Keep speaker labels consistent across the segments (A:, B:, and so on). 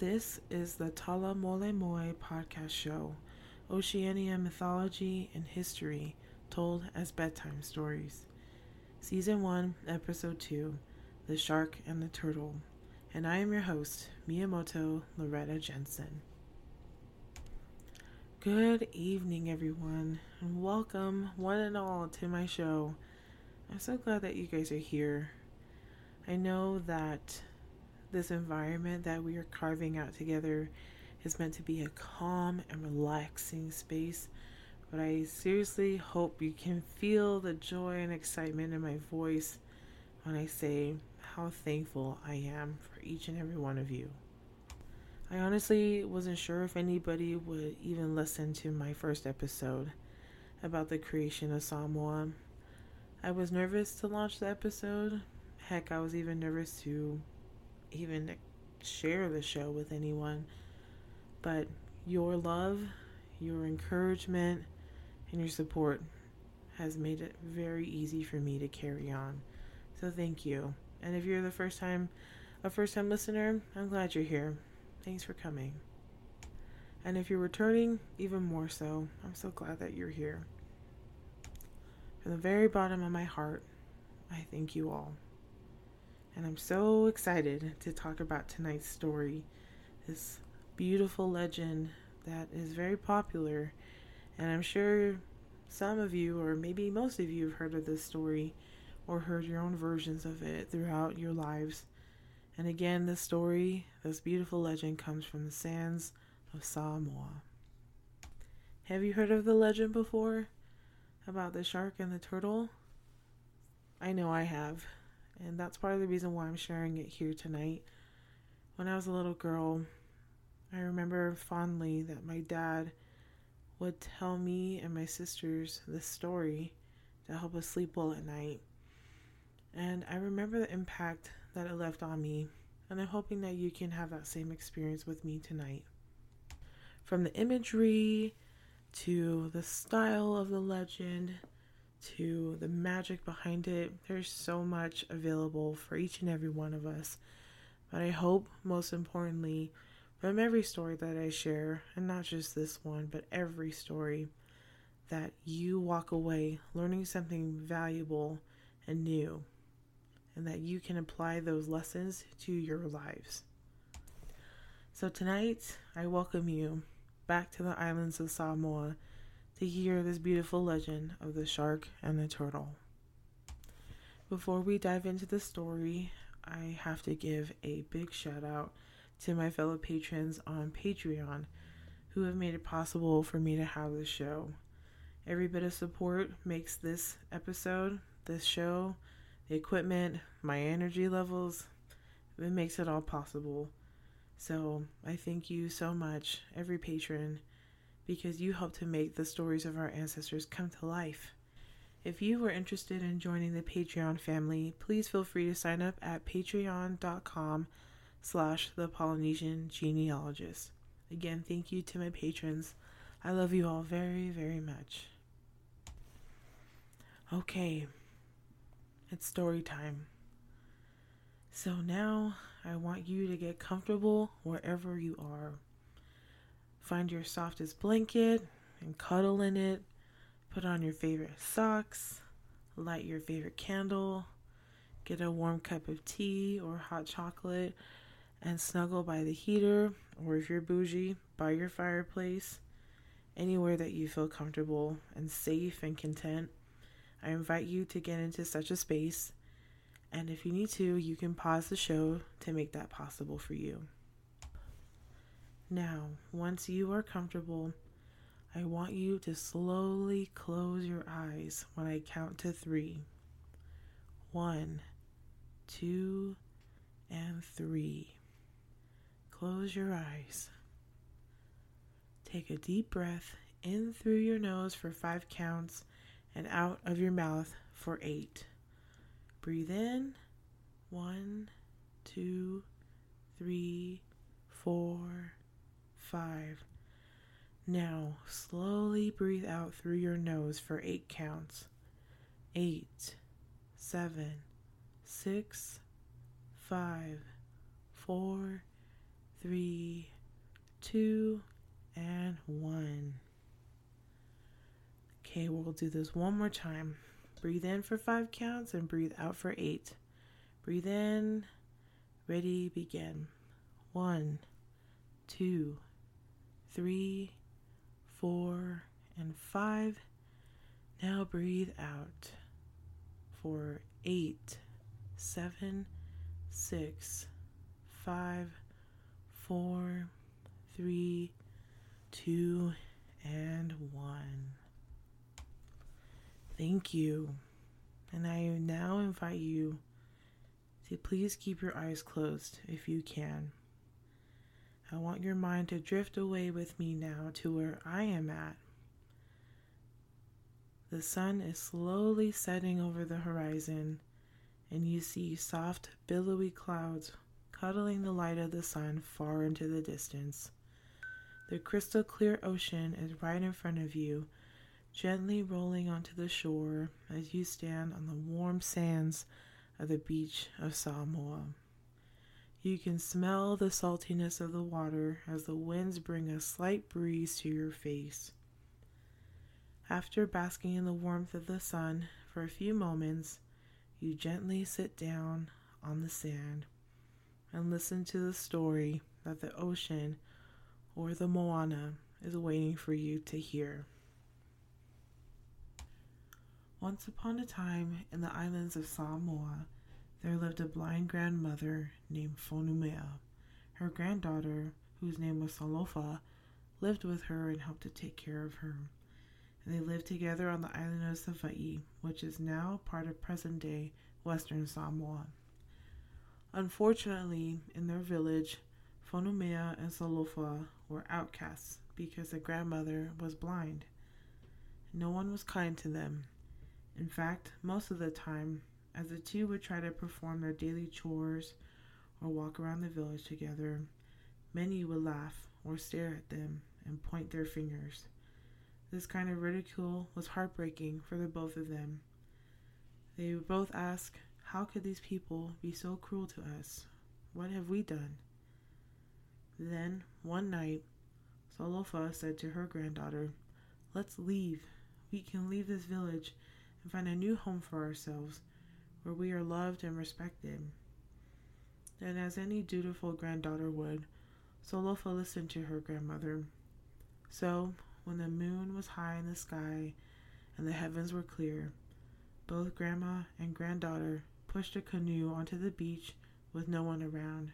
A: This is the Tala Mole Moe podcast show, Oceania mythology and history told as bedtime stories. Season 1, Episode 2 The Shark and the Turtle. And I am your host, Miyamoto Loretta Jensen. Good evening, everyone, and welcome, one and all, to my show. I'm so glad that you guys are here. I know that this environment that we are carving out together is meant to be a calm and relaxing space, but I seriously hope you can feel the joy and excitement in my voice when I say how thankful I am for each and every one of you. I honestly wasn't sure if anybody would even listen to my first episode about the creation of Samoa. I was nervous to launch the episode. Heck, I was even nervous to even share the show with anyone. But your love, your encouragement, and your support has made it very easy for me to carry on. So thank you. And if you're the first time a first time listener, I'm glad you're here. Thanks for coming. And if you're returning, even more so. I'm so glad that you're here. From the very bottom of my heart, I thank you all. And I'm so excited to talk about tonight's story. This beautiful legend that is very popular. And I'm sure some of you, or maybe most of you, have heard of this story or heard your own versions of it throughout your lives. And again, this story, this beautiful legend, comes from the sands of Samoa. Have you heard of the legend before? About the shark and the turtle? I know I have, and that's part of the reason why I'm sharing it here tonight. When I was a little girl, I remember fondly that my dad would tell me and my sisters this story to help us sleep well at night. And I remember the impact that it left on me, and I'm hoping that you can have that same experience with me tonight. From the imagery to the style of the legend to the magic behind it, there's so much available for each and every one of us. But I hope, most importantly, from every story that I share, and not just this one, but every story, that you walk away learning something valuable and new and that you can apply those lessons to your lives. So, tonight, I welcome you back to the islands of Samoa to hear this beautiful legend of the shark and the turtle. Before we dive into the story, I have to give a big shout out to my fellow patrons on Patreon who have made it possible for me to have this show. Every bit of support makes this episode, this show, the equipment, my energy levels, it makes it all possible. So I thank you so much, every patron, because you help to make the stories of our ancestors come to life. If you are interested in joining the Patreon family, please feel free to sign up at patreon.com slash the Polynesian genealogist. Again, thank you to my patrons. I love you all very, very much. Okay, it's story time. So now I want you to get comfortable wherever you are. Find your softest blanket and cuddle in it. Put on your favorite socks. Light your favorite candle. Get a warm cup of tea or hot chocolate and snuggle by the heater, or if you're bougie, by your fireplace. Anywhere that you feel comfortable and safe and content. I invite you to get into such a space, and if you need to, you can pause the show to make that possible for you. Now, once you are comfortable, I want you to slowly close your eyes when I count to three. One, two, and three. Close your eyes. Take a deep breath in through your nose for five counts and out of your mouth for eight. Breathe in one, two, three, four, five. Now slowly breathe out through your nose for eight counts. Eight, seven, six, five, four, three, two, and one. Okay, we'll do this one more time. Breathe in for five counts and breathe out for eight. Breathe in. Ready, begin. One, two, three, four, and five. Now breathe out for eight, seven, six, five, four, three, two, and one. Thank you. And I now invite you to please keep your eyes closed if you can. I want your mind to drift away with me now to where I am at. The sun is slowly setting over the horizon, and you see soft, billowy clouds cuddling the light of the sun far into the distance. The crystal clear ocean is right in front of you gently rolling onto the shore as you stand on the warm sands of the beach of Samoa. You can smell the saltiness of the water as the winds bring a slight breeze to your face. After basking in the warmth of the sun for a few moments, you gently sit down on the sand and listen to the story that the ocean or the moana is waiting for you to hear. Once upon a time, in the islands of Samoa, there lived a blind grandmother named Fonumea. Her granddaughter, whose name was Salofa, lived with her and helped to take care of her. And they lived together on the island of Savaii, which is now part of present day Western Samoa. Unfortunately, in their village, Fonumea and Salofa were outcasts because the grandmother was blind. No one was kind to them, in fact, most of the time, as the two would try to perform their daily chores or walk around the village together, many would laugh or stare at them and point their fingers. This kind of ridicule was heartbreaking for the both of them. They would both ask, How could these people be so cruel to us? What have we done? Then, one night, Salofa said to her granddaughter, Let's leave. We can leave this village and find a new home for ourselves where we are loved and respected. And as any dutiful granddaughter would, Salofa listened to her grandmother. So, when the moon was high in the sky and the heavens were clear, both grandma and granddaughter pushed a canoe onto the beach with no one around.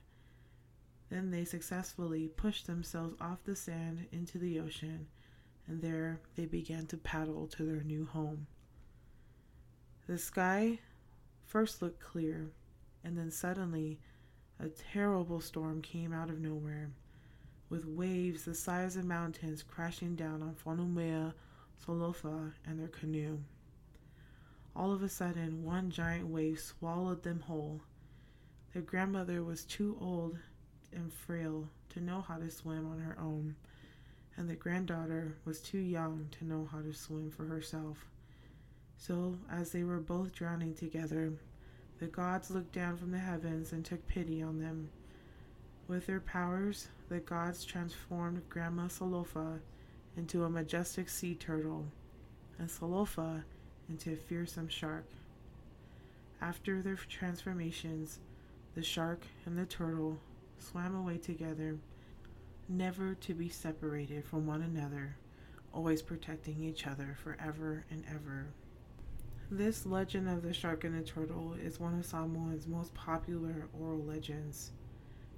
A: Then they successfully pushed themselves off the sand into the ocean, and there they began to paddle to their new home. The sky first looked clear, and then suddenly a terrible storm came out of nowhere, with waves the size of mountains crashing down on Fonumea, Salofa, and their canoe. All of a sudden, one giant wave swallowed them whole. Their grandmother was too old and frail to know how to swim on her own, and the granddaughter was too young to know how to swim for herself. So, as they were both drowning together, the gods looked down from the heavens and took pity on them. With their powers, the gods transformed Grandma Salofa into a majestic sea turtle, and Salofa into a fearsome shark. After their transformations, the shark and the turtle swam away together, never to be separated from one another, always protecting each other forever and ever. This legend of the shark and the turtle is one of Samoa's most popular oral legends.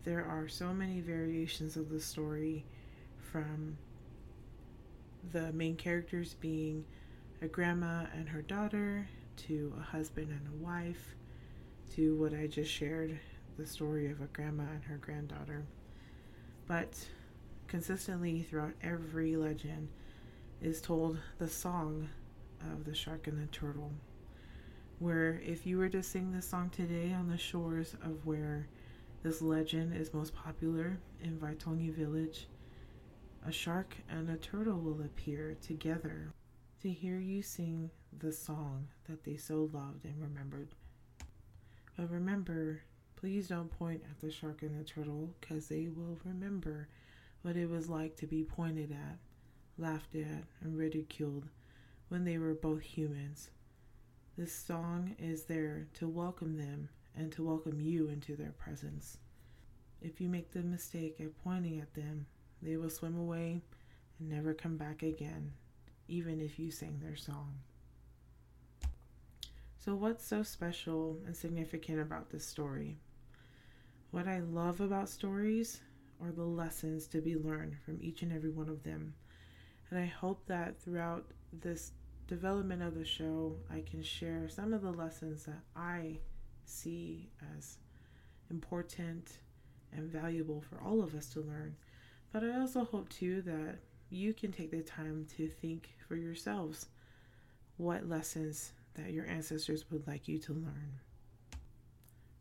A: There are so many variations of the story, from the main characters being a grandma and her daughter, to a husband and a wife, to what I just shared the story of a grandma and her granddaughter. But consistently throughout every legend is told the song of the shark and the turtle. Where, if you were to sing this song today on the shores of where this legend is most popular in Vaitogi village, a shark and a turtle will appear together to hear you sing the song that they so loved and remembered. But remember, please don't point at the shark and the turtle because they will remember what it was like to be pointed at, laughed at, and ridiculed when they were both humans. This song is there to welcome them and to welcome you into their presence. If you make the mistake of pointing at them, they will swim away and never come back again, even if you sing their song. So, what's so special and significant about this story? What I love about stories are the lessons to be learned from each and every one of them. And I hope that throughout this development of the show, I can share some of the lessons that I see as important and valuable for all of us to learn. But I also hope too that you can take the time to think for yourselves what lessons that your ancestors would like you to learn.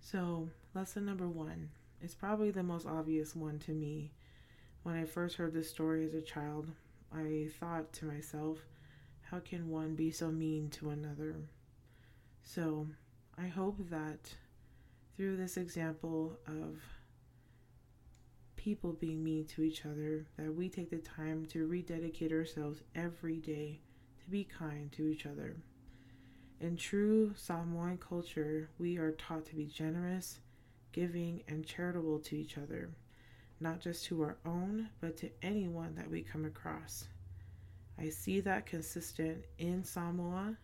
A: So, lesson number one is probably the most obvious one to me. When I first heard this story as a child, I thought to myself, how can one be so mean to another? So, I hope that through this example of people being mean to each other, that we take the time to rededicate ourselves every day to be kind to each other. In true Samoan culture, we are taught to be generous, giving, and charitable to each other, not just to our own, but to anyone that we come across. I see that consistent in Samoa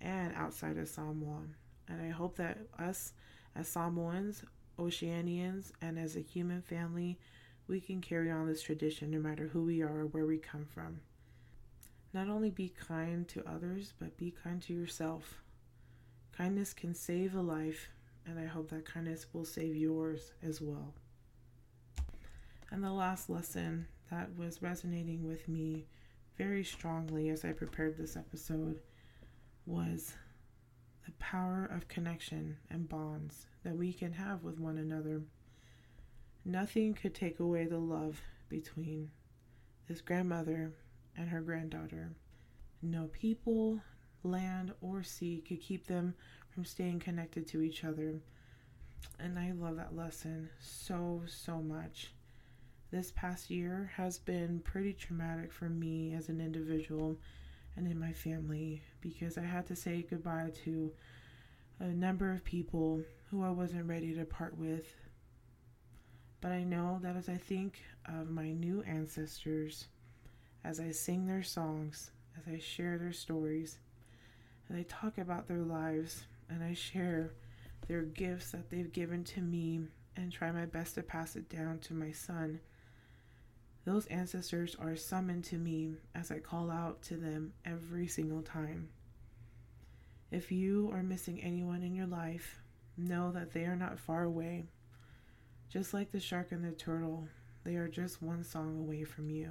A: and outside of Samoa, and I hope that us as Samoans, Oceanians, and as a human family, we can carry on this tradition no matter who we are or where we come from. Not only be kind to others, but be kind to yourself. Kindness can save a life, and I hope that kindness will save yours as well. And the last lesson that was resonating with me very strongly as I prepared this episode was the power of connection and bonds that we can have with one another. Nothing could take away the love between this grandmother and her granddaughter. No people, land, or sea could keep them from staying connected to each other. And I love that lesson so, so much. This past year has been pretty traumatic for me as an individual and in my family because I had to say goodbye to a number of people who I wasn't ready to part with. But I know that as I think of my new ancestors, as I sing their songs, as I share their stories, and I talk about their lives, and I share their gifts that they've given to me and try my best to pass it down to my son. Those ancestors are summoned to me as I call out to them every single time. If you are missing anyone in your life, know that they are not far away. Just like the shark and the turtle, they are just one song away from you.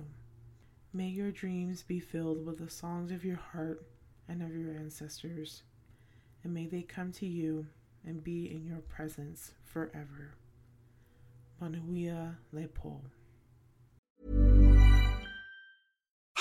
A: May your dreams be filled with the songs of your heart and of your ancestors. and may they come to you and be in your presence forever. Manuia le po.